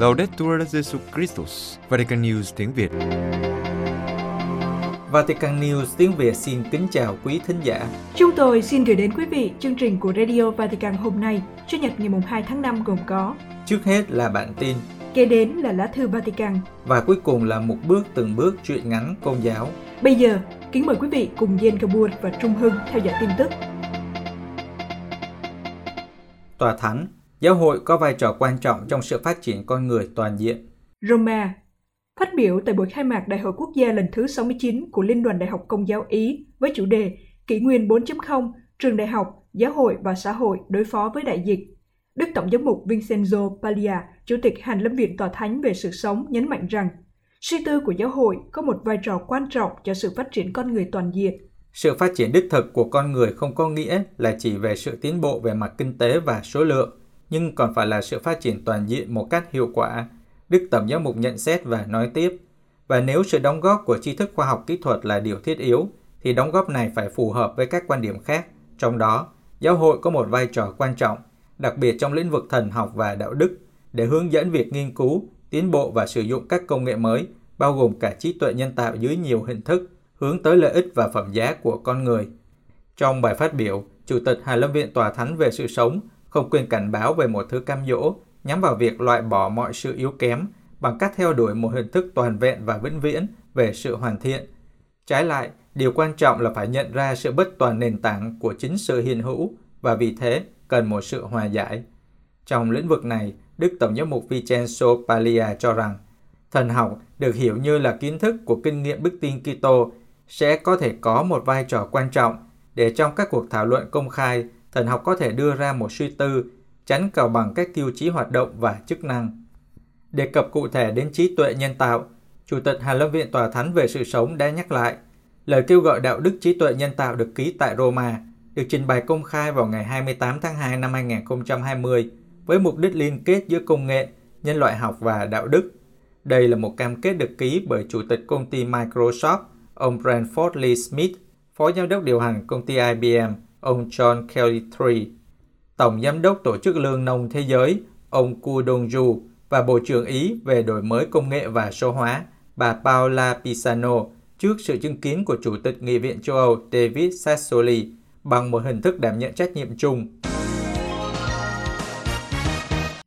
Laudetur Jesu Christus, Vatican News tiếng Việt. Vatican News tiếng Việt xin kính chào quý thính giả. Chúng tôi xin gửi đến quý vị chương trình của Radio Vatican hôm nay, Chủ nhật ngày 2 tháng 5 gồm có Trước hết là bản tin, kế đến là lá thư Vatican. và cuối cùng là một bước từng bước truyện ngắn công giáo. Bây giờ, kính mời quý vị cùng Jen Kabur và Trung Hưng theo dõi tin tức. Tòa Thánh, giáo hội có vai trò quan trọng trong sự phát triển con người toàn diện. Roma Phát biểu tại buổi khai mạc Đại hội Quốc gia lần thứ 69 của Liên đoàn Đại học Công giáo Ý với chủ đề Kỷ nguyên 4.0, trường đại học, giáo hội và xã hội đối phó với đại dịch. Đức Tổng giám mục Vincenzo Paglia, Chủ tịch Hành lâm viện Tòa Thánh về sự sống nhấn mạnh rằng suy tư của giáo hội có một vai trò quan trọng cho sự phát triển con người toàn diện. Sự phát triển đích thực của con người không có nghĩa là chỉ về sự tiến bộ về mặt kinh tế và số lượng, nhưng còn phải là sự phát triển toàn diện một cách hiệu quả. Đức Tổng giám mục nhận xét và nói tiếp, và nếu sự đóng góp của tri thức khoa học kỹ thuật là điều thiết yếu, thì đóng góp này phải phù hợp với các quan điểm khác. Trong đó, giáo hội có một vai trò quan trọng, đặc biệt trong lĩnh vực thần học và đạo đức, để hướng dẫn việc nghiên cứu, tiến bộ và sử dụng các công nghệ mới, bao gồm cả trí tuệ nhân tạo dưới nhiều hình thức, hướng tới lợi ích và phẩm giá của con người. Trong bài phát biểu, Chủ tịch Hà Lâm Viện Tòa Thánh về sự sống không quên cảnh báo về một thứ cam dỗ nhắm vào việc loại bỏ mọi sự yếu kém bằng cách theo đuổi một hình thức toàn vẹn và vĩnh viễn về sự hoàn thiện. Trái lại, điều quan trọng là phải nhận ra sự bất toàn nền tảng của chính sự hiện hữu và vì thế cần một sự hòa giải. Trong lĩnh vực này, Đức Tổng giám mục Vincenzo Paglia cho rằng thần học được hiểu như là kiến thức của kinh nghiệm đức tin Kitô sẽ có thể có một vai trò quan trọng để trong các cuộc thảo luận công khai, thần học có thể đưa ra một suy tư, tránh cầu bằng các tiêu chí hoạt động và chức năng. Đề cập cụ thể đến trí tuệ nhân tạo, Chủ tịch Hà Lâm Viện Tòa Thánh về sự sống đã nhắc lại, lời kêu gọi đạo đức trí tuệ nhân tạo được ký tại Roma, được trình bày công khai vào ngày 28 tháng 2 năm 2020 với mục đích liên kết giữa công nghệ, nhân loại học và đạo đức. Đây là một cam kết được ký bởi Chủ tịch công ty Microsoft, ông Branford Lee Smith, Phó Giám đốc điều hành công ty IBM, ông John Kelly Tree, Tổng Giám đốc Tổ chức Lương nông Thế giới, ông Ku Dongju và Bộ trưởng Ý về đổi mới công nghệ và số hóa, bà Paola Pisano, trước sự chứng kiến của Chủ tịch Nghị viện châu Âu David Sassoli bằng một hình thức đảm nhận trách nhiệm chung.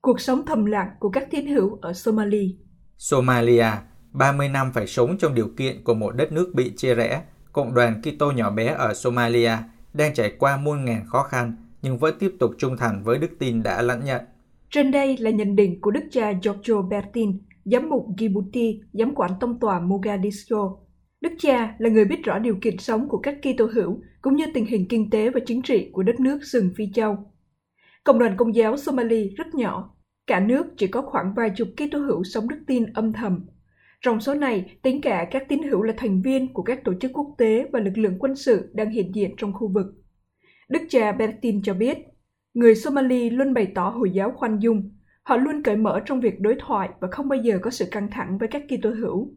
Cuộc sống thầm lặng của các tín hữu ở Somali Somalia, 30 năm phải sống trong điều kiện của một đất nước bị chia rẽ, cộng đoàn Kitô nhỏ bé ở Somalia đang trải qua muôn ngàn khó khăn nhưng vẫn tiếp tục trung thành với đức tin đã lãnh nhận. Trên đây là nhận định của Đức cha Giorgio Bertin, giám mục Djibouti, giám quản tông tòa Mogadiscio. Đức cha là người biết rõ điều kiện sống của các Kitô hữu cũng như tình hình kinh tế và chính trị của đất nước rừng Phi Châu. Cộng đoàn Công giáo Somali rất nhỏ, cả nước chỉ có khoảng vài chục Kitô hữu sống đức tin âm thầm. Trong số này, tính cả các tín hữu là thành viên của các tổ chức quốc tế và lực lượng quân sự đang hiện diện trong khu vực. Đức cha Bertin cho biết, người Somali luôn bày tỏ Hồi giáo khoan dung. Họ luôn cởi mở trong việc đối thoại và không bao giờ có sự căng thẳng với các Kitô hữu.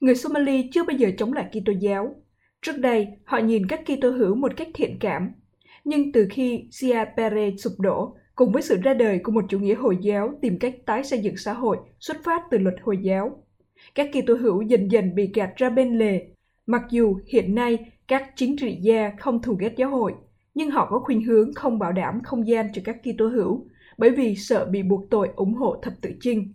Người Somali chưa bao giờ chống lại Kitô giáo. Trước đây, họ nhìn các Kitô hữu một cách thiện cảm. Nhưng từ khi Sia Pere sụp đổ, cùng với sự ra đời của một chủ nghĩa Hồi giáo tìm cách tái xây dựng xã hội xuất phát từ luật Hồi giáo, các Kitô hữu dần dần bị gạt ra bên lề. Mặc dù hiện nay các chính trị gia không thù ghét giáo hội, nhưng họ có khuynh hướng không bảo đảm không gian cho các Kitô hữu bởi vì sợ bị buộc tội ủng hộ thập tự chinh.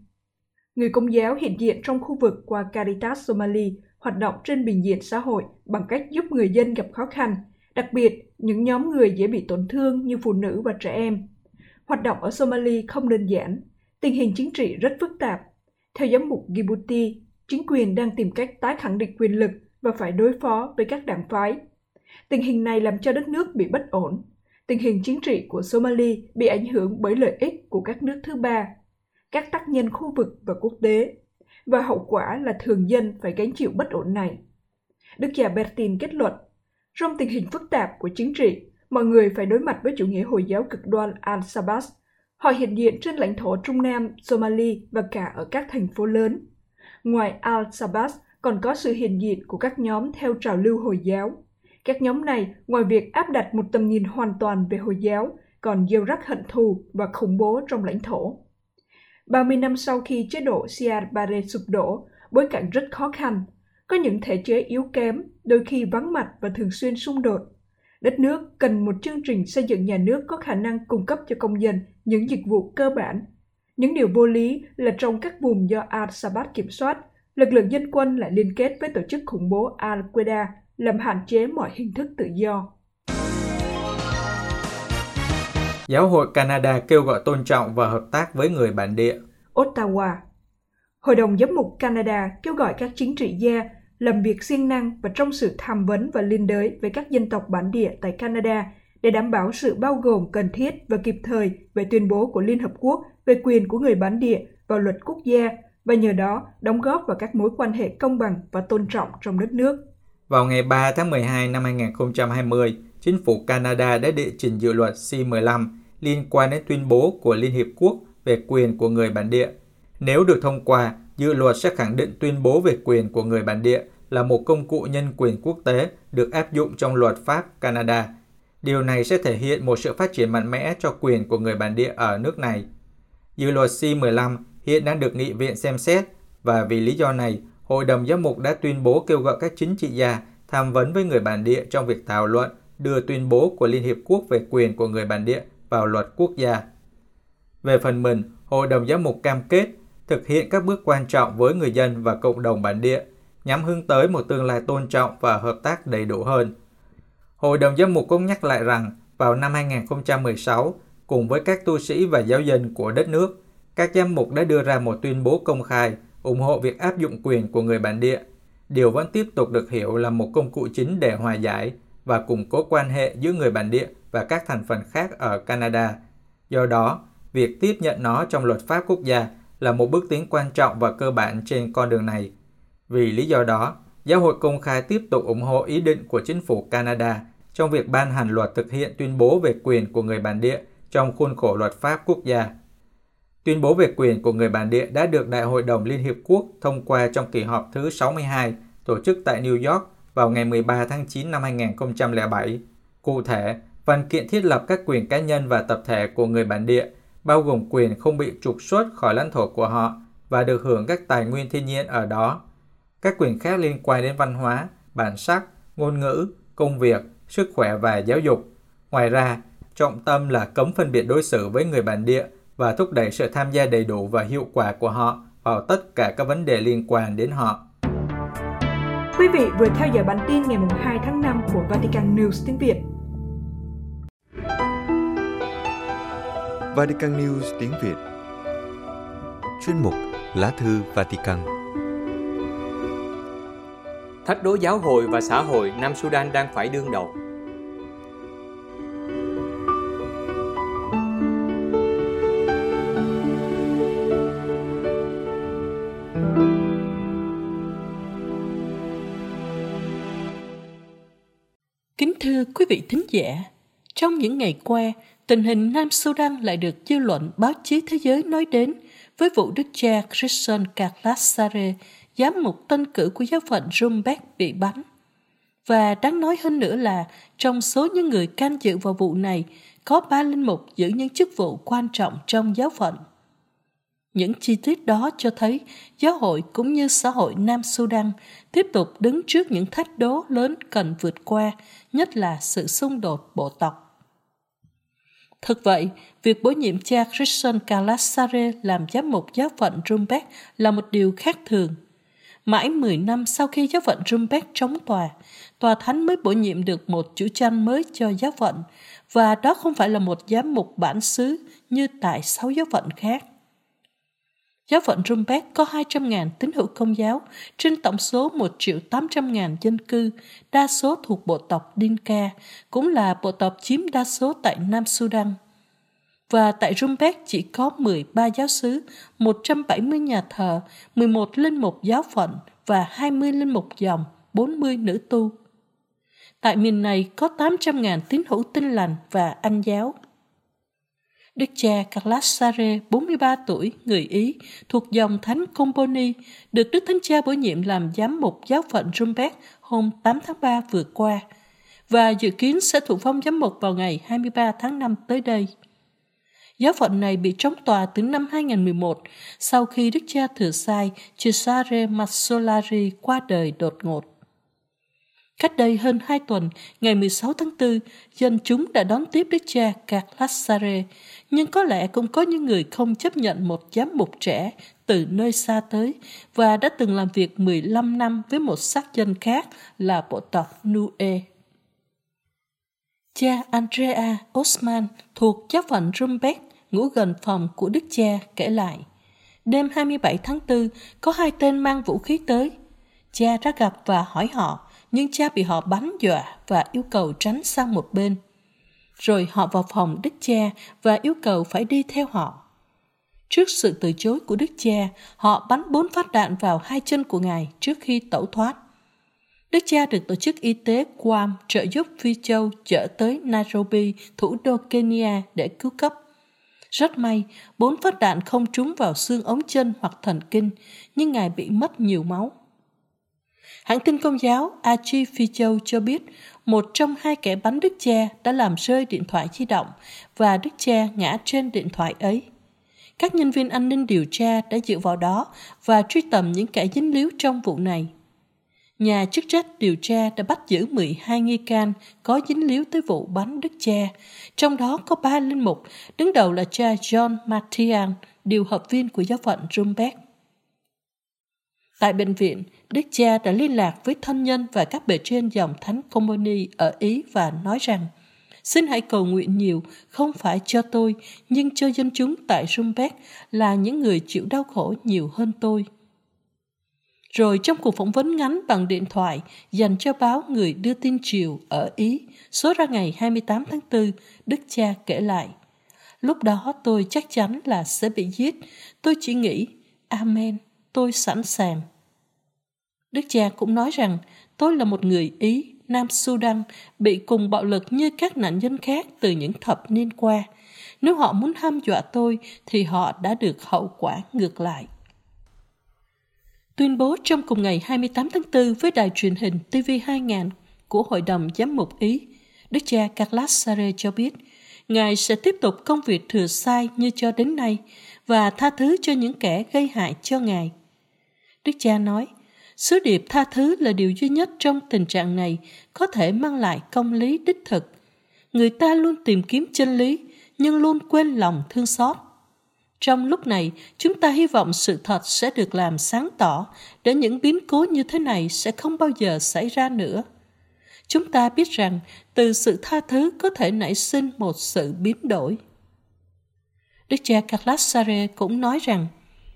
Người công giáo hiện diện trong khu vực qua Caritas Somali hoạt động trên bình diện xã hội bằng cách giúp người dân gặp khó khăn, đặc biệt những nhóm người dễ bị tổn thương như phụ nữ và trẻ em. Hoạt động ở Somali không đơn giản, tình hình chính trị rất phức tạp. Theo giám mục Djibouti, chính quyền đang tìm cách tái khẳng định quyền lực và phải đối phó với các đảng phái. Tình hình này làm cho đất nước bị bất ổn. Tình hình chính trị của Somali bị ảnh hưởng bởi lợi ích của các nước thứ ba, các tác nhân khu vực và quốc tế, và hậu quả là thường dân phải gánh chịu bất ổn này. Đức cha Bertin kết luận, trong tình hình phức tạp của chính trị, mọi người phải đối mặt với chủ nghĩa Hồi giáo cực đoan Al-Sabas. Họ hiện diện trên lãnh thổ Trung Nam, Somali và cả ở các thành phố lớn. Ngoài Al-Sabas, còn có sự hiện diện của các nhóm theo trào lưu Hồi giáo. Các nhóm này, ngoài việc áp đặt một tầm nhìn hoàn toàn về Hồi giáo, còn gieo rắc hận thù và khủng bố trong lãnh thổ. 30 năm sau khi chế độ Siad Barre sụp đổ, bối cảnh rất khó khăn. Có những thể chế yếu kém, đôi khi vắng mặt và thường xuyên xung đột. Đất nước cần một chương trình xây dựng nhà nước có khả năng cung cấp cho công dân những dịch vụ cơ bản. Những điều vô lý là trong các vùng do Al-Shabaab kiểm soát, lực lượng dân quân lại liên kết với tổ chức khủng bố Al-Qaeda làm hạn chế mọi hình thức tự do. Giáo hội Canada kêu gọi tôn trọng và hợp tác với người bản địa. Ottawa Hội đồng Giám mục Canada kêu gọi các chính trị gia làm việc siêng năng và trong sự tham vấn và liên đới với các dân tộc bản địa tại Canada để đảm bảo sự bao gồm cần thiết và kịp thời về tuyên bố của Liên Hợp Quốc về quyền của người bản địa vào luật quốc gia và nhờ đó đóng góp vào các mối quan hệ công bằng và tôn trọng trong đất nước. Vào ngày 3 tháng 12 năm 2020, chính phủ Canada đã đệ trình dự luật C-15 liên quan đến tuyên bố của Liên Hiệp Quốc về quyền của người bản địa. Nếu được thông qua, dự luật sẽ khẳng định tuyên bố về quyền của người bản địa là một công cụ nhân quyền quốc tế được áp dụng trong luật pháp Canada. Điều này sẽ thể hiện một sự phát triển mạnh mẽ cho quyền của người bản địa ở nước này. Dự luật C-15 hiện đang được nghị viện xem xét và vì lý do này, Hội đồng Giám mục đã tuyên bố kêu gọi các chính trị gia tham vấn với người bản địa trong việc thảo luận đưa tuyên bố của Liên Hiệp Quốc về quyền của người bản địa vào luật quốc gia. Về phần mình, Hội đồng Giám mục cam kết thực hiện các bước quan trọng với người dân và cộng đồng bản địa, nhằm hướng tới một tương lai tôn trọng và hợp tác đầy đủ hơn. Hội đồng Giám mục cũng nhắc lại rằng vào năm 2016, cùng với các tu sĩ và giáo dân của đất nước, các giám mục đã đưa ra một tuyên bố công khai ủng hộ việc áp dụng quyền của người bản địa. Điều vẫn tiếp tục được hiểu là một công cụ chính để hòa giải và củng cố quan hệ giữa người bản địa và các thành phần khác ở Canada. Do đó, việc tiếp nhận nó trong luật pháp quốc gia là một bước tiến quan trọng và cơ bản trên con đường này. Vì lý do đó, Giáo hội công khai tiếp tục ủng hộ ý định của chính phủ Canada trong việc ban hành luật thực hiện tuyên bố về quyền của người bản địa trong khuôn khổ luật pháp quốc gia. Tuyên bố về quyền của người bản địa đã được Đại hội đồng Liên Hiệp Quốc thông qua trong kỳ họp thứ 62 tổ chức tại New York vào ngày 13 tháng 9 năm 2007. Cụ thể, văn kiện thiết lập các quyền cá nhân và tập thể của người bản địa, bao gồm quyền không bị trục xuất khỏi lãnh thổ của họ và được hưởng các tài nguyên thiên nhiên ở đó. Các quyền khác liên quan đến văn hóa, bản sắc, ngôn ngữ, công việc, sức khỏe và giáo dục. Ngoài ra, trọng tâm là cấm phân biệt đối xử với người bản địa và thúc đẩy sự tham gia đầy đủ và hiệu quả của họ vào tất cả các vấn đề liên quan đến họ. Quý vị vừa theo dõi bản tin ngày 2 tháng 5 của Vatican News tiếng Việt. Vatican News tiếng Việt Chuyên mục Lá thư Vatican Thách đố giáo hội và xã hội Nam Sudan đang phải đương đầu quý vị thính giả, trong những ngày qua, tình hình Nam Sudan lại được dư luận báo chí thế giới nói đến với vụ đức cha Christian Carlassare, giám mục tân cử của giáo phận Rumbek bị bắn. Và đáng nói hơn nữa là trong số những người can dự vào vụ này, có ba linh mục giữ những chức vụ quan trọng trong giáo phận. Những chi tiết đó cho thấy giáo hội cũng như xã hội Nam Sudan tiếp tục đứng trước những thách đố lớn cần vượt qua, nhất là sự xung đột bộ tộc. Thực vậy, việc bổ nhiệm cha Christian Calassare làm giám mục giáo phận Rumbek là một điều khác thường. Mãi 10 năm sau khi giáo phận Rumbek chống tòa, tòa thánh mới bổ nhiệm được một chủ tranh mới cho giáo phận, và đó không phải là một giám mục bản xứ như tại sáu giáo phận khác. Giáo phận Rumbek có 200.000 tín hữu công giáo trên tổng số 1 triệu 800.000 dân cư, đa số thuộc bộ tộc Dinka, cũng là bộ tộc chiếm đa số tại Nam Sudan. Và tại Rumbek chỉ có 13 giáo sứ, 170 nhà thờ, 11 linh mục giáo phận và 20 linh mục dòng, 40 nữ tu. Tại miền này có 800.000 tín hữu tinh lành và anh giáo. Đức cha Carlos Sare, 43 tuổi, người Ý, thuộc dòng Thánh Componi, được Đức Thánh Cha bổ nhiệm làm giám mục giáo phận Rumbek hôm 8 tháng 3 vừa qua và dự kiến sẽ thụ phong giám mục vào ngày 23 tháng 5 tới đây. Giáo phận này bị trống tòa từ năm 2011 sau khi đức cha thừa sai Cesare Massolari qua đời đột ngột. Cách đây hơn hai tuần, ngày 16 tháng 4, dân chúng đã đón tiếp đức cha Carlassare, nhưng có lẽ cũng có những người không chấp nhận một giám mục trẻ từ nơi xa tới và đã từng làm việc 15 năm với một sắc dân khác là bộ tộc Nue. Cha Andrea Osman thuộc giáo phận Rumbeck, ngủ gần phòng của đức cha kể lại. Đêm 27 tháng 4, có hai tên mang vũ khí tới. Cha ra gặp và hỏi họ, nhưng cha bị họ bắn dọa và yêu cầu tránh sang một bên. Rồi họ vào phòng đức cha và yêu cầu phải đi theo họ. Trước sự từ chối của đức cha, họ bắn bốn phát đạn vào hai chân của ngài trước khi tẩu thoát. Đức cha được Tổ chức Y tế Guam trợ giúp Phi Châu chở tới Nairobi, thủ đô Kenya để cứu cấp. Rất may, bốn phát đạn không trúng vào xương ống chân hoặc thần kinh, nhưng ngài bị mất nhiều máu. Hãng tin công giáo Achi Phi Châu cho biết một trong hai kẻ bắn đức cha đã làm rơi điện thoại di động và đức cha ngã trên điện thoại ấy. Các nhân viên an ninh điều tra đã dựa vào đó và truy tầm những kẻ dính líu trong vụ này. Nhà chức trách điều tra đã bắt giữ 12 nghi can có dính líu tới vụ bắn đức cha, trong đó có ba linh mục, đứng đầu là cha John Martian, điều hợp viên của giáo phận Rumbeck. Tại bệnh viện, Đức cha đã liên lạc với thân nhân và các bề trên dòng thánh Comoni ở Ý và nói rằng Xin hãy cầu nguyện nhiều, không phải cho tôi, nhưng cho dân chúng tại Rumbek là những người chịu đau khổ nhiều hơn tôi. Rồi trong cuộc phỏng vấn ngắn bằng điện thoại dành cho báo Người đưa tin chiều ở Ý, số ra ngày 28 tháng 4, Đức cha kể lại. Lúc đó tôi chắc chắn là sẽ bị giết. Tôi chỉ nghĩ, Amen, tôi sẵn sàng. Đức cha cũng nói rằng tôi là một người Ý, Nam Sudan, bị cùng bạo lực như các nạn nhân khác từ những thập niên qua. Nếu họ muốn ham dọa tôi thì họ đã được hậu quả ngược lại. Tuyên bố trong cùng ngày 28 tháng 4 với đài truyền hình TV2000 của Hội đồng Giám mục Ý, Đức cha Carlos Sare cho biết, Ngài sẽ tiếp tục công việc thừa sai như cho đến nay và tha thứ cho những kẻ gây hại cho Ngài. Đức cha nói, Sứ điệp tha thứ là điều duy nhất trong tình trạng này có thể mang lại công lý đích thực. Người ta luôn tìm kiếm chân lý, nhưng luôn quên lòng thương xót. Trong lúc này, chúng ta hy vọng sự thật sẽ được làm sáng tỏ để những biến cố như thế này sẽ không bao giờ xảy ra nữa. Chúng ta biết rằng từ sự tha thứ có thể nảy sinh một sự biến đổi. Đức cha Carlos Sare cũng nói rằng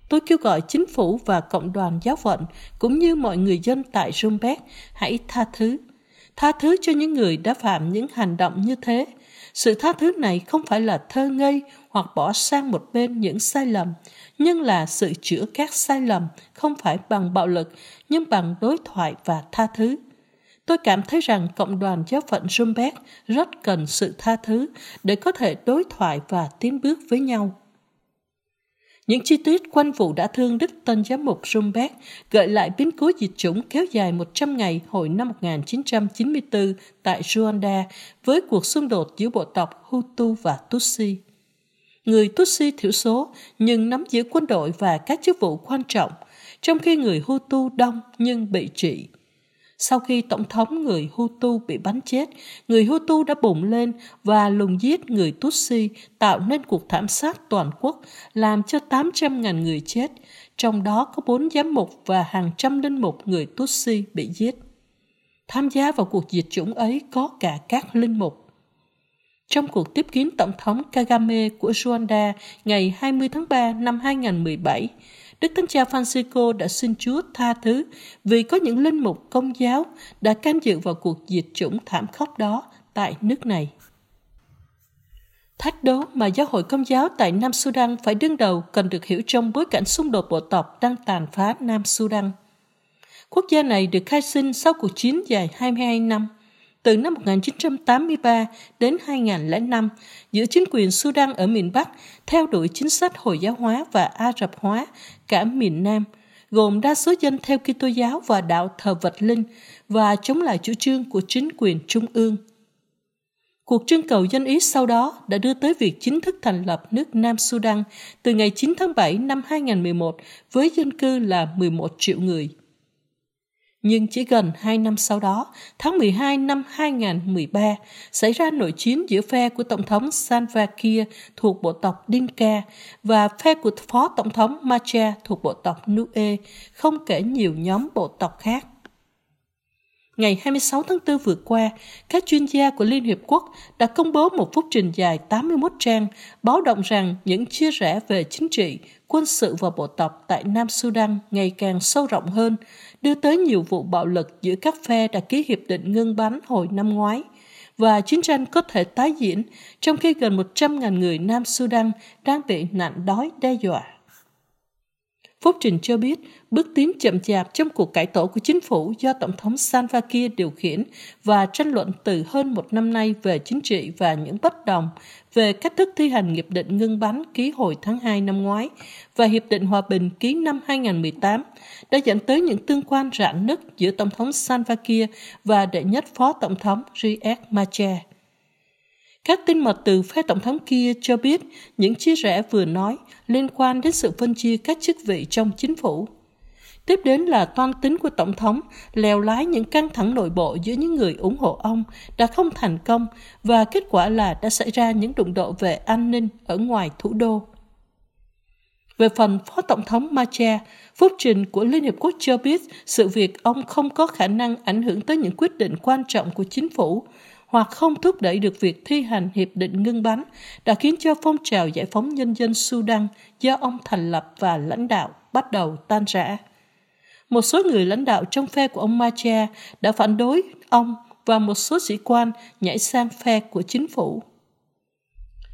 Tôi kêu gọi chính phủ và cộng đoàn giáo phận cũng như mọi người dân tại Rumbek hãy tha thứ. Tha thứ cho những người đã phạm những hành động như thế. Sự tha thứ này không phải là thơ ngây hoặc bỏ sang một bên những sai lầm, nhưng là sự chữa các sai lầm không phải bằng bạo lực, nhưng bằng đối thoại và tha thứ. Tôi cảm thấy rằng cộng đoàn giáo phận Rumbek rất cần sự tha thứ để có thể đối thoại và tiến bước với nhau. Những chi tiết quanh vụ đã thương Đức Tân Giám mục Rumbek gợi lại biến cố diệt chủng kéo dài 100 ngày hồi năm 1994 tại Rwanda với cuộc xung đột giữa bộ tộc Hutu và Tutsi. Người Tutsi thiểu số nhưng nắm giữ quân đội và các chức vụ quan trọng, trong khi người Hutu đông nhưng bị trị. Sau khi tổng thống người Hutu bị bắn chết, người Hutu đã bùng lên và lùng giết người Tutsi tạo nên cuộc thảm sát toàn quốc làm cho 800.000 người chết, trong đó có bốn giám mục và hàng trăm linh mục người Tutsi bị giết. Tham gia vào cuộc diệt chủng ấy có cả các linh mục. Trong cuộc tiếp kiến Tổng thống Kagame của Rwanda ngày 20 tháng 3 năm 2017, Đức Thánh Cha Francisco đã xin Chúa tha thứ vì có những linh mục công giáo đã can dự vào cuộc diệt chủng thảm khốc đó tại nước này. Thách đố mà giáo hội công giáo tại Nam Sudan phải đương đầu cần được hiểu trong bối cảnh xung đột bộ tộc đang tàn phá Nam Sudan. Quốc gia này được khai sinh sau cuộc chiến dài 22 năm từ năm 1983 đến 2005 giữa chính quyền Sudan ở miền Bắc theo đuổi chính sách Hồi giáo hóa và Ả Rập hóa cả miền Nam, gồm đa số dân theo Kitô giáo và đạo thờ vật linh và chống lại chủ trương của chính quyền trung ương. Cuộc trưng cầu dân ý sau đó đã đưa tới việc chính thức thành lập nước Nam Sudan từ ngày 9 tháng 7 năm 2011 với dân cư là 11 triệu người. Nhưng chỉ gần 2 năm sau đó, tháng 12 năm 2013, xảy ra nội chiến giữa phe của Tổng thống Salva Kiir thuộc bộ tộc Dinka và phe của Phó Tổng thống Machar thuộc bộ tộc Nue, không kể nhiều nhóm bộ tộc khác. Ngày 26 tháng 4 vừa qua, các chuyên gia của Liên Hiệp Quốc đã công bố một phúc trình dài 81 trang báo động rằng những chia rẽ về chính trị, quân sự và bộ tộc tại Nam Sudan ngày càng sâu rộng hơn, đưa tới nhiều vụ bạo lực giữa các phe đã ký hiệp định ngưng bắn hồi năm ngoái và chiến tranh có thể tái diễn trong khi gần 100.000 người Nam Sudan đang bị nạn đói đe dọa. Phúc Trình cho biết, bước tiến chậm chạp trong cuộc cải tổ của chính phủ do Tổng thống Salva Kiir điều khiển và tranh luận từ hơn một năm nay về chính trị và những bất đồng về cách thức thi hành Hiệp định ngưng bắn ký hồi tháng 2 năm ngoái và Hiệp định Hòa bình ký năm 2018 đã dẫn tới những tương quan rạn nứt giữa Tổng thống Salva Kiir và đệ nhất Phó Tổng thống Riek Machar. Các tin mật từ phe tổng thống kia cho biết những chia rẽ vừa nói liên quan đến sự phân chia các chức vị trong chính phủ. Tiếp đến là toan tính của Tổng thống lèo lái những căng thẳng nội bộ giữa những người ủng hộ ông đã không thành công và kết quả là đã xảy ra những đụng độ về an ninh ở ngoài thủ đô. Về phần Phó Tổng thống Macha, phúc trình của Liên Hiệp Quốc cho biết sự việc ông không có khả năng ảnh hưởng tới những quyết định quan trọng của chính phủ hoặc không thúc đẩy được việc thi hành hiệp định ngưng bắn đã khiến cho phong trào giải phóng nhân dân Sudan do ông thành lập và lãnh đạo bắt đầu tan rã. Một số người lãnh đạo trong phe của ông Macha đã phản đối ông và một số sĩ quan nhảy sang phe của chính phủ.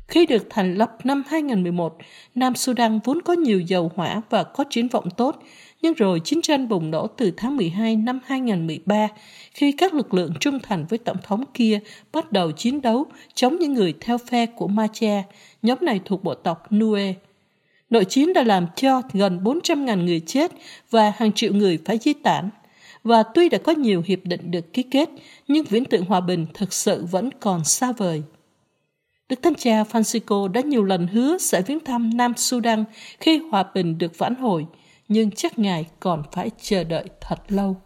Khi được thành lập năm 2011, Nam Sudan vốn có nhiều dầu hỏa và có triển vọng tốt, nhưng rồi chiến tranh bùng nổ từ tháng 12 năm 2013 khi các lực lượng trung thành với tổng thống kia bắt đầu chiến đấu chống những người theo phe của Macha, nhóm này thuộc bộ tộc Nue. Nội chiến đã làm cho gần 400.000 người chết và hàng triệu người phải di tản. Và tuy đã có nhiều hiệp định được ký kết, nhưng viễn tượng hòa bình thực sự vẫn còn xa vời. Đức Thánh Cha Francisco đã nhiều lần hứa sẽ viếng thăm Nam Sudan khi hòa bình được vãn hồi, nhưng chắc Ngài còn phải chờ đợi thật lâu.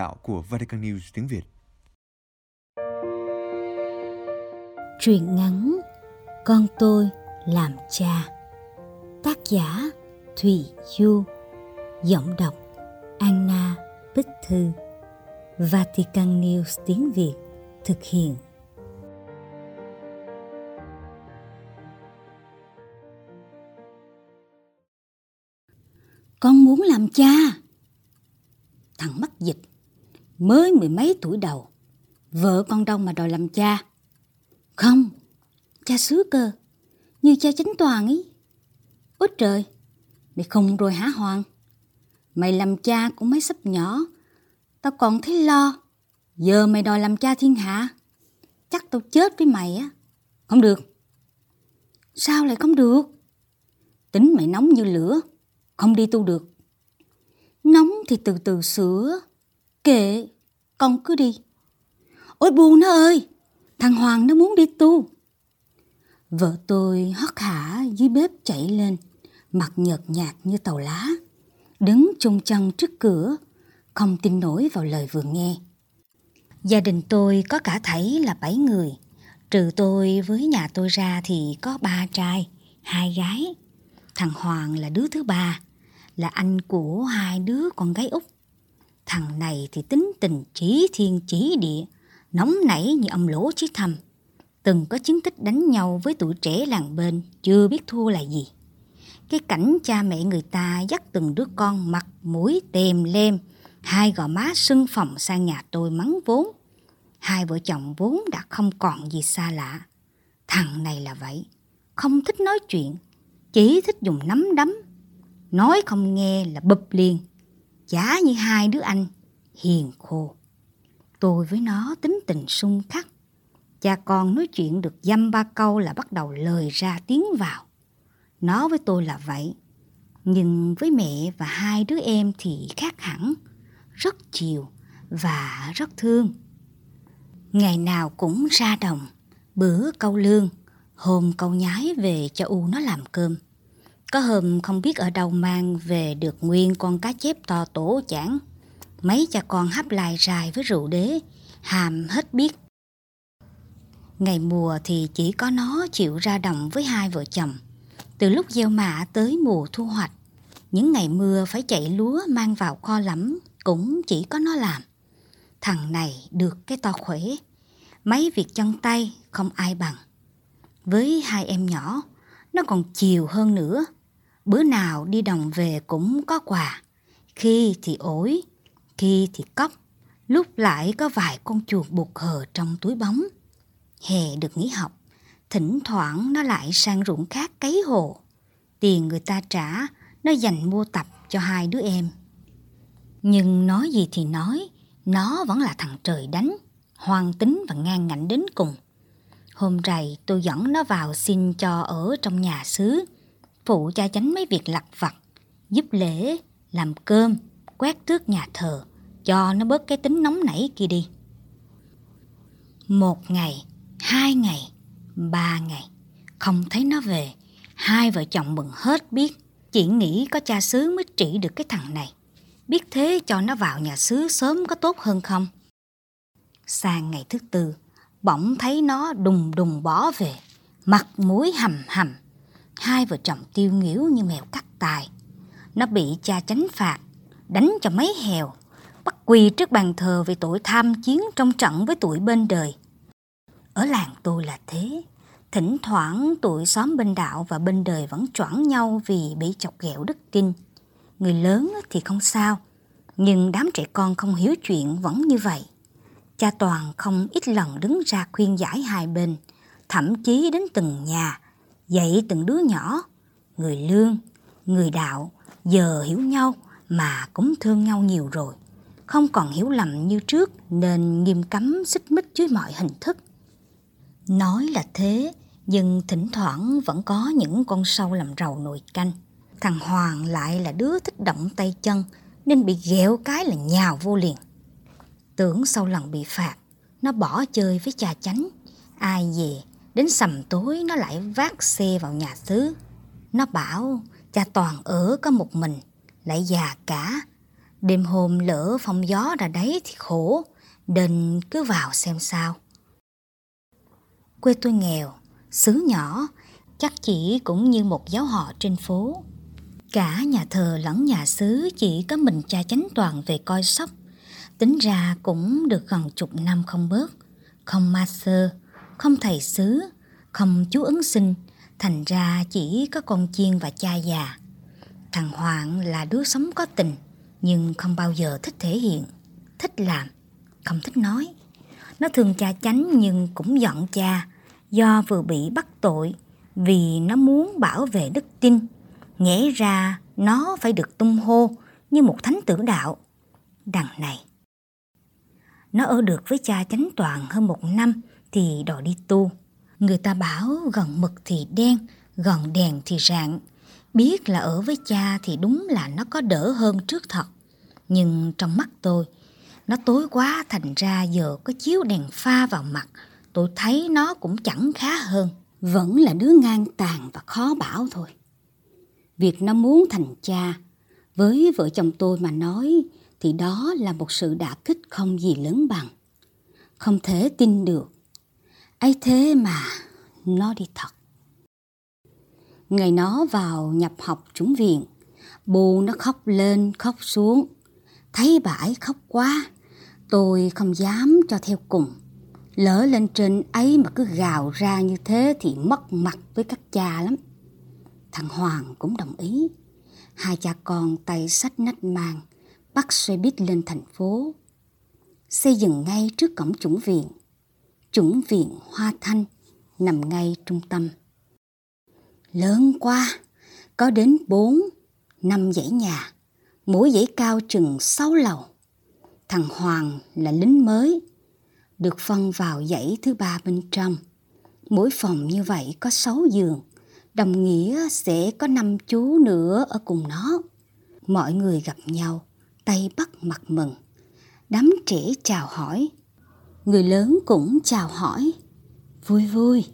Đạo của Vatican News tiếng Việt. Truyện ngắn Con tôi làm cha. Tác giả Thủy Du. Giọng đọc Anna Bích Thư. Vatican News tiếng Việt thực hiện. Con muốn làm cha. Thằng mắc dịch, mới mười mấy tuổi đầu, vợ con đâu mà đòi làm cha. Không, cha xứ cơ, như cha chính toàn ấy, Ôi trời, mày khùng rồi hả Hoàng? Mày làm cha cũng mấy sắp nhỏ, tao còn thấy lo. Giờ mày đòi làm cha thiên hạ, chắc tao chết với mày á. Không được. Sao lại không được? Tính mày nóng như lửa, không đi tu được. Nóng thì từ từ sửa. Kệ, con cứ đi. Ôi buồn nó ơi, thằng Hoàng nó muốn đi tu. Vợ tôi hất hả dưới bếp chạy lên, mặt nhợt nhạt như tàu lá. Đứng chung chân trước cửa, không tin nổi vào lời vừa nghe. Gia đình tôi có cả thảy là bảy người, trừ tôi với nhà tôi ra thì có ba trai, hai gái. Thằng Hoàng là đứa thứ ba là anh của hai đứa con gái út. Thằng này thì tính tình chỉ thiên chỉ địa, nóng nảy như ông lỗ chí thầm. Từng có chứng tích đánh nhau với tuổi trẻ làng bên, chưa biết thua là gì. Cái cảnh cha mẹ người ta dắt từng đứa con mặt mũi tèm lem, hai gò má sưng phồng sang nhà tôi mắng vốn. Hai vợ chồng vốn đã không còn gì xa lạ. Thằng này là vậy, không thích nói chuyện, chỉ thích dùng nắm đấm. Nói không nghe là bụp liền, chả như hai đứa anh, hiền khô. Tôi với nó tính tình sung khắc. Cha con nói chuyện được dăm ba câu là bắt đầu lời ra tiếng vào. Nó với tôi là vậy, nhưng với mẹ và hai đứa em thì khác hẳn, rất chiều và rất thương. Ngày nào cũng ra đồng, bữa câu lương, hôm câu nhái về cho U nó làm cơm. Có hôm không biết ở đâu mang về được nguyên con cá chép to tổ chảng. Mấy cha con hấp lại dài với rượu đế, hàm hết biết. Ngày mùa thì chỉ có nó chịu ra đồng với hai vợ chồng. Từ lúc gieo mạ tới mùa thu hoạch, những ngày mưa phải chạy lúa mang vào kho lắm cũng chỉ có nó làm. Thằng này được cái to khỏe, mấy việc chân tay không ai bằng. Với hai em nhỏ, nó còn chiều hơn nữa. Bữa nào đi đồng về cũng có quà, khi thì ổi, khi thì cốc, lúc lại có vài con chuột buộc hờ trong túi bóng. Hè được nghỉ học, thỉnh thoảng nó lại sang ruộng khác cấy hồ. Tiền người ta trả, nó dành mua tập cho hai đứa em. Nhưng nói gì thì nói, nó vẫn là thằng trời đánh, hoang tính và ngang ngạnh đến cùng. Hôm rày tôi dẫn nó vào xin cho ở trong nhà xứ, phụ cha chánh mấy việc lặt vặt, giúp lễ, làm cơm, quét tước nhà thờ, cho nó bớt cái tính nóng nảy kia đi. Một ngày, hai ngày, ba ngày, không thấy nó về, hai vợ chồng mừng hết biết, chỉ nghĩ có cha xứ mới trị được cái thằng này. Biết thế cho nó vào nhà xứ sớm có tốt hơn không? Sang ngày thứ tư, bỗng thấy nó đùng đùng bỏ về, mặt mũi hầm hầm. Hai vợ chồng tiêu nghỉu như mèo cắt tài. Nó bị cha tránh phạt, đánh cho mấy hèo, bắt quỳ trước bàn thờ vì tội tham chiến trong trận với tuổi bên đời. Ở làng tôi là thế, thỉnh thoảng tụi xóm bên đạo và bên đời vẫn choảng nhau vì bị chọc ghẹo đức tin. Người lớn thì không sao, nhưng đám trẻ con không hiểu chuyện vẫn như vậy. Cha Toàn không ít lần đứng ra khuyên giải hai bên, thậm chí đến từng nhà, dạy từng đứa nhỏ. Người lương, người đạo, giờ hiểu nhau mà cũng thương nhau nhiều rồi. Không còn hiểu lầm như trước nên nghiêm cấm xích mích dưới mọi hình thức. Nói là thế, nhưng thỉnh thoảng vẫn có những con sâu làm rầu nồi canh. Thằng Hoàng lại là đứa thích động tay chân nên bị ghẹo cái là nhào vô liền. Tưởng sau lần bị phạt, nó bỏ chơi với cha chánh. Ai về, đến sầm tối nó lại vác xe vào nhà xứ. Nó bảo cha toàn ở có một mình, lại già cả. Đêm hôm lỡ phong gió ra đấy thì khổ, đền cứ vào xem sao. Quê tôi nghèo, xứ nhỏ, chắc chỉ cũng như một giáo họ trên phố. Cả nhà thờ lẫn nhà xứ chỉ có mình cha chánh toàn về coi sóc. Tính ra cũng được gần chục năm không bớt. Không ma sơ, không thầy xứ, không chú ứng sinh, thành ra chỉ có con chiên và cha già. Thằng Hoàng là đứa sống có tình, nhưng không bao giờ thích thể hiện, thích làm, không thích nói. Nó thương cha chánh nhưng cũng giận cha, do vừa bị bắt tội vì nó muốn bảo vệ đức tin Nhẽ ra nó phải được tung hô như một thánh tử đạo. Đằng này, nó ở được với cha chánh toàn hơn một năm thì đòi đi tu. Người ta bảo gần mực thì đen, gần đèn thì rạng. Biết là ở với cha thì đúng là nó có đỡ hơn trước thật. Nhưng trong mắt tôi, nó tối quá thành ra giờ có chiếu đèn pha vào mặt, tôi thấy nó cũng chẳng khá hơn. Vẫn là đứa ngang tàn và khó bảo thôi. Việc nó muốn thành cha, với vợ chồng tôi mà nói thì đó là một sự đả kích không gì lớn bằng. Không thể tin được ấy thế mà nó đi thật. Ngày nó vào nhập học trúng viện, bù nó khóc lên khóc xuống. Thấy bà ấy khóc quá, tôi không dám cho theo cùng. Lỡ lên trên ấy mà cứ gào ra như thế thì mất mặt với các cha lắm. Thằng Hoàng cũng đồng ý. Hai cha con tay sách nách mang, bắt xe buýt lên thành phố. xây dựng ngay trước cổng chủng viện. Chủng viện Hoa Thanh nằm ngay trung tâm. Lớn quá, có đến bốn, năm dãy nhà, mỗi dãy cao chừng sáu lầu. Thằng Hoàng là lính mới, được phân vào dãy thứ ba bên trong. Mỗi phòng như vậy có sáu giường, đồng nghĩa sẽ có năm chú nữa ở cùng nó. Mọi người gặp nhau, tay bắt mặt mừng. Đám trẻ chào hỏi, người lớn cũng chào hỏi. Vui vui.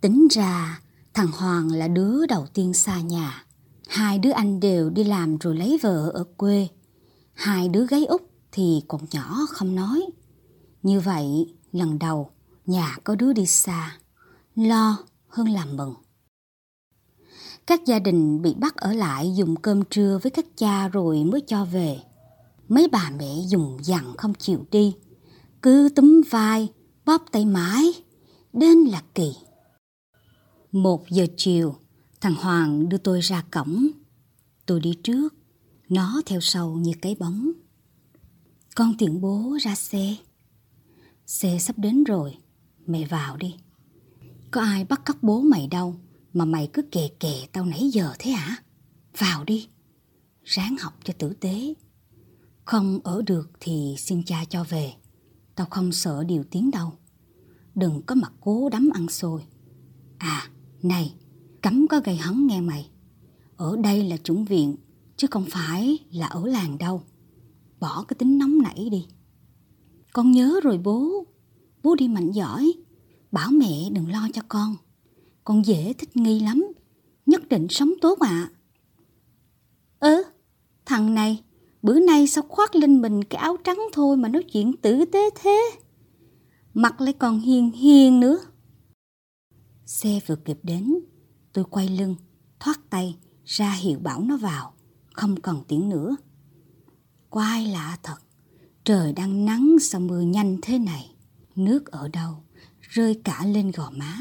Tính ra thằng Hoàng là đứa đầu tiên xa nhà. Hai đứa anh đều đi làm rồi lấy vợ ở quê. Hai đứa gái út thì còn nhỏ không nói. Như vậy, lần đầu nhà có đứa đi xa, lo hơn làm mừng. Các gia đình bị bắt ở lại dùng cơm trưa với các cha rồi mới cho về. Mấy bà mẹ dùng dằn không chịu đi, cứ túm vai, bóp tay mãi, đến là kỳ. Một giờ chiều, thằng Hoàng đưa tôi ra cổng. Tôi đi trước, nó theo sau như cái bóng. Con tiện bố ra xe. Xe sắp đến rồi, mẹ vào đi. Có ai bắt cóc bố mày đâu mà mày cứ kè kè tao nãy giờ thế hả? Vào đi, ráng học cho tử tế. Không ở được thì xin cha cho về. Tao không sợ điều tiếng đâu. Đừng có mặt cố đắm ăn xôi. À, này, cấm có gây hấn nghe mày. Ở đây là chủng viện, chứ không phải là ở làng đâu. Bỏ cái tính nóng nảy đi. Con nhớ rồi bố. Bố đi mạnh giỏi. Bảo mẹ đừng lo cho con. Con dễ thích nghi lắm. Nhất định sống tốt ạ. À. Ơ, thằng này, bữa nay sao khoác lên mình cái áo trắng thôi mà nói chuyện tử tế thế? Mặt lại còn hiền hiền nữa. Xe vừa kịp đến, tôi quay lưng, thoát tay, ra hiệu bảo nó vào, không cần tiếng nữa. Quái lạ thật, trời đang nắng sao mưa nhanh thế này, nước ở đâu, rơi cả lên gò má.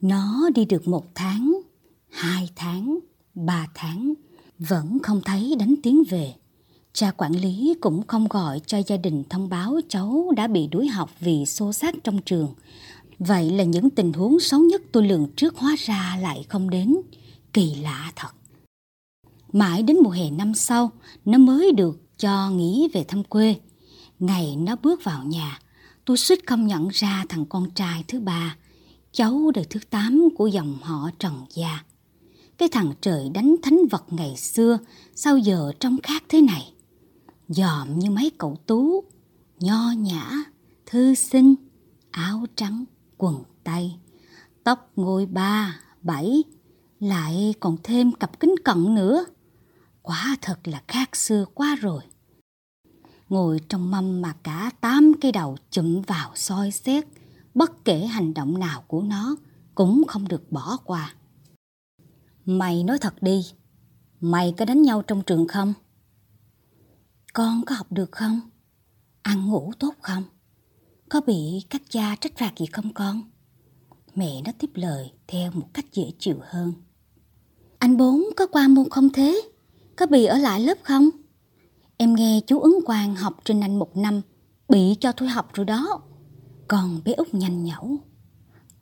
Nó đi được một tháng, hai tháng, ba tháng, vẫn không thấy đánh tiếng về. Cha quản lý cũng không gọi cho gia đình thông báo cháu đã bị đuổi học vì xô xát trong trường. Vậy là những tình huống xấu nhất tôi lường trước hóa ra lại không đến. Kỳ lạ thật. Mãi đến mùa hè năm sau, nó mới được cho nghỉ về thăm quê. Ngày nó bước vào nhà, tôi suýt không nhận ra thằng con trai thứ ba, cháu đời thứ tám của dòng họ Trần Gia. Cái thằng trời đánh thánh vật ngày xưa, sao giờ trông khác thế này? Dòm như mấy cậu tú, nho nhã, thư sinh, áo trắng, quần tây, tóc ngôi ba, bảy, lại còn thêm cặp kính cận nữa. Quả thật là khác xưa quá rồi. Ngồi trong mâm mà cả tám cái đầu chụm vào soi xét, bất kể hành động nào của nó cũng không được bỏ qua. Mày nói thật đi, mày có đánh nhau trong trường không? Con có học được không? Ăn ngủ tốt không? Có bị các cha trách phạt gì không con? Mẹ nó tiếp lời theo một cách dễ chịu hơn. Anh bốn có qua môn không thế? Có bị ở lại lớp không? Em nghe chú ứng quang học trên anh một năm, bị cho thôi học rồi đó. Còn bé út nhanh nhẩu.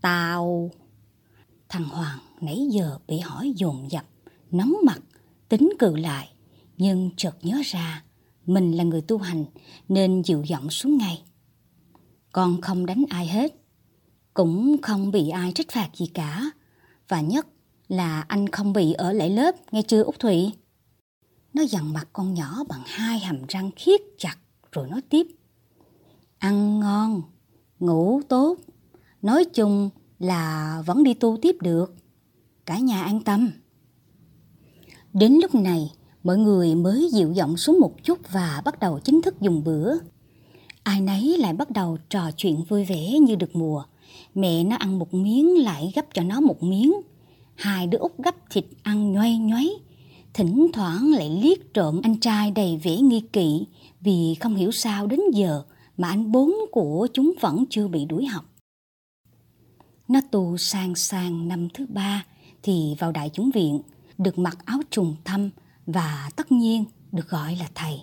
Tao... Thằng Hoàng nãy giờ bị hỏi dồn dập, nóng mặt, tính cự lại. Nhưng chợt nhớ ra, mình là người tu hành nên dịu giọng xuống ngay. Con không đánh ai hết, cũng không bị ai trách phạt gì cả. Và nhất là anh không bị ở lại lớp, nghe chưa Út Thụy? Nó dằn mặt con nhỏ bằng hai hàm răng khiết chặt rồi nói tiếp. Ăn ngon, ngủ tốt, nói chung là vẫn đi tu tiếp được. Cả nhà an tâm. Đến lúc này, mọi người mới dịu giọng xuống một chút và bắt đầu chính thức dùng bữa. Ai nấy lại bắt đầu trò chuyện vui vẻ như được mùa. Mẹ nó ăn một miếng lại gấp cho nó một miếng. Hai đứa út gấp thịt ăn nhoay nhoáy. Thỉnh thoảng lại liếc trộm anh trai đầy vẻ nghi kỵ vì không hiểu sao đến giờ mà anh bốn của chúng vẫn chưa bị đuổi học. Nó tù sang sang năm thứ ba thì vào đại chúng viện, được mặc áo trùng thâm và tất nhiên được gọi là thầy.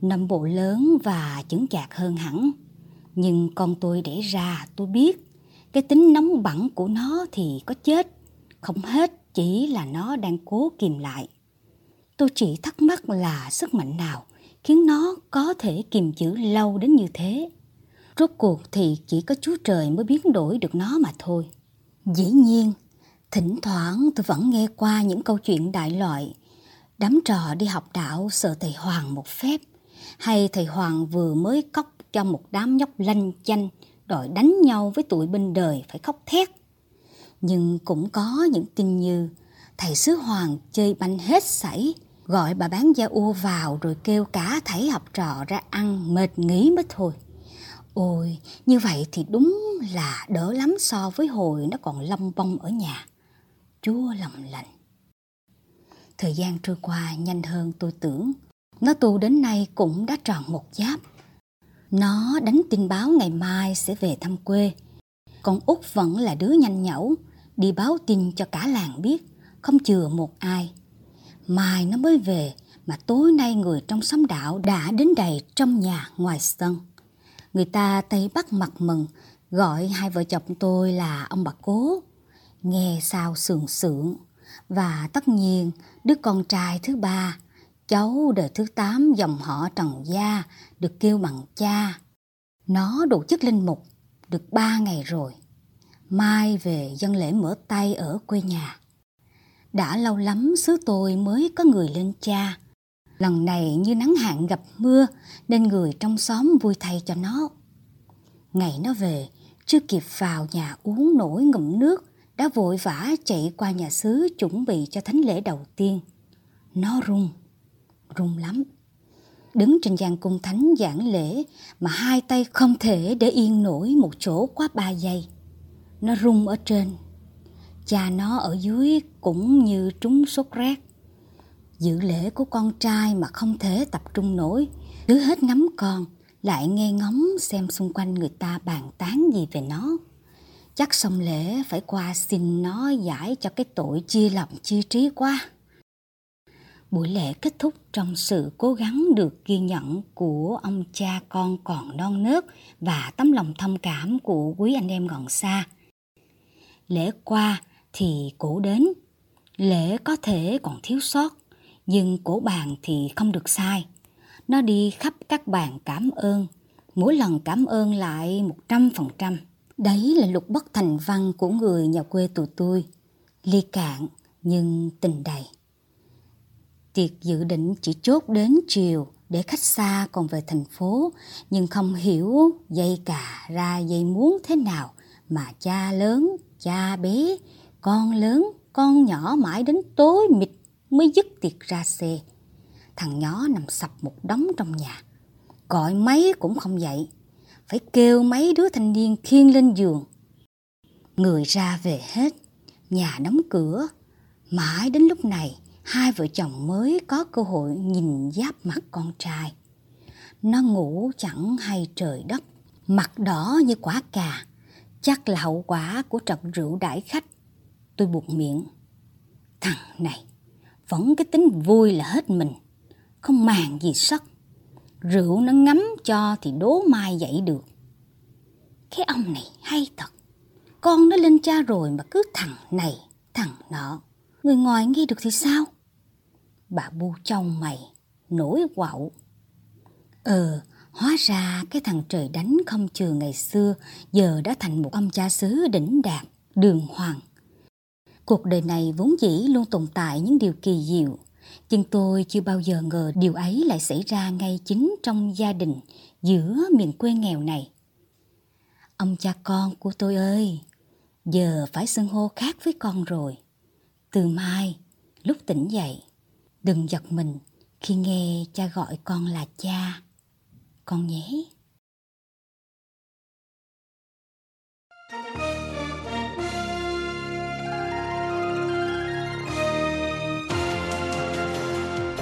Năm bộ lớn và chứng chạc hơn hẳn. Nhưng con tôi để ra tôi biết cái tính nóng bỏng của nó thì có chết. Không hết chỉ là nó đang cố kìm lại. Tôi chỉ thắc mắc là sức mạnh nào khiến nó có thể kìm giữ lâu đến như thế. Rốt cuộc thì chỉ có Chúa Trời mới biến đổi được nó mà thôi. Dĩ nhiên, thỉnh thoảng tôi vẫn nghe qua những câu chuyện đại loại. Đám trò đi học đạo sợ thầy Hoàng một phép, hay thầy Hoàng vừa mới cóc cho một đám nhóc lanh chanh đòi đánh nhau với tụi bên đời phải khóc thét. Nhưng cũng có những tin như thầy sứ Hoàng chơi banh hết sảy, gọi bà bán da u vào rồi kêu cả thảy học trò ra ăn mệt nghỉ mới thôi. Ôi, như vậy thì đúng là đỡ lắm so với hồi nó còn lông bông ở nhà. Chúa lòng lạnh. Thời gian trôi qua nhanh hơn tôi tưởng. Nó tu đến nay cũng đã tròn một giáp. Nó đánh tin báo ngày mai sẽ về thăm quê. Còn Út vẫn là đứa nhanh nhẩu, đi báo tin cho cả làng biết, không chừa một ai. Mai nó mới về, mà tối nay người trong xóm đạo đã đến đầy trong nhà ngoài sân. Người ta tay bắt mặt mừng, gọi hai vợ chồng tôi là ông bà cố. Nghe sao sườn sượng. Và tất nhiên, đứa con trai thứ ba, cháu đời thứ tám dòng họ Trần Gia, được kêu bằng cha. Nó đủ chức linh mục, được ba ngày rồi. Mai về dân lễ mở tay ở quê nhà. Đã lâu lắm xứ tôi mới có người lên cha. Lần này như nắng hạn gặp mưa nên người trong xóm vui thay cho nó. Ngày nó về, chưa kịp vào nhà uống nổi ngụm nước, đã vội vã chạy qua nhà xứ chuẩn bị cho thánh lễ đầu tiên. Nó run, run lắm. Đứng trên gian cung thánh giảng lễ mà hai tay không thể để yên nổi một chỗ quá ba giây. Nó run ở trên. Cha nó ở dưới cũng như trúng sốt rét. Dự lễ của con trai mà không thể tập trung nổi, cứ hết ngắm con, lại nghe ngóng xem xung quanh người ta bàn tán gì về nó. Chắc xong lễ phải qua xin nó giải cho cái tội chia lòng chia trí quá. Buổi lễ kết thúc trong sự cố gắng được ghi nhận của ông cha con còn non nớt và tấm lòng thông cảm của quý anh em gần xa. Lễ qua thì cổ đến, lễ có thể còn thiếu sót, nhưng cổ bàn thì không được sai. Nó đi khắp các bàn cảm ơn, mỗi lần cảm ơn lại một trăm phần trăm. Đấy là lục bất thành văn của người nhà quê tụi tôi. Ly cạn nhưng tình đầy. Tiệc dự định chỉ chốt đến chiều để khách xa còn về thành phố, nhưng không hiểu dây cà ra dây muốn thế nào mà cha lớn, cha bé, con lớn, con nhỏ mãi đến tối mịt mới dứt tiệc ra xe. Thằng nhỏ nằm sập một đống trong nhà. Gọi mấy cũng không dậy. Phải kêu mấy đứa thanh niên khiêng lên giường. Người ra về hết. Nhà đóng cửa. Mãi đến lúc này, hai vợ chồng mới có cơ hội nhìn giáp mặt con trai. Nó ngủ chẳng hay trời đất, mặt đỏ như quả cà, chắc là hậu quả của trận rượu đãi khách. Tôi buộc miệng. Thằng này, vẫn cái tính vui là hết mình không màng gì sắc. Rượu nó ngấm cho thì đố mai dậy được. Cái ông này hay thật. Con nó lên cha rồi mà cứ thằng này, thằng nọ. Người ngoài nghe được thì sao? Bà bu trong mày, nổi quạo. Ờ, hóa ra cái thằng trời đánh không trừ ngày xưa giờ đã thành một ông cha xứ đỉnh đạt, đường hoàng. Cuộc đời này vốn dĩ luôn tồn tại những điều kỳ diệu, nhưng tôi chưa bao giờ ngờ điều ấy lại xảy ra ngay chính trong gia đình giữa miền quê nghèo này. Ông cha con của tôi ơi, giờ phải xưng hô khác với con rồi. Từ mai, lúc tỉnh dậy, đừng giật mình khi nghe cha gọi con là cha. Con nhé.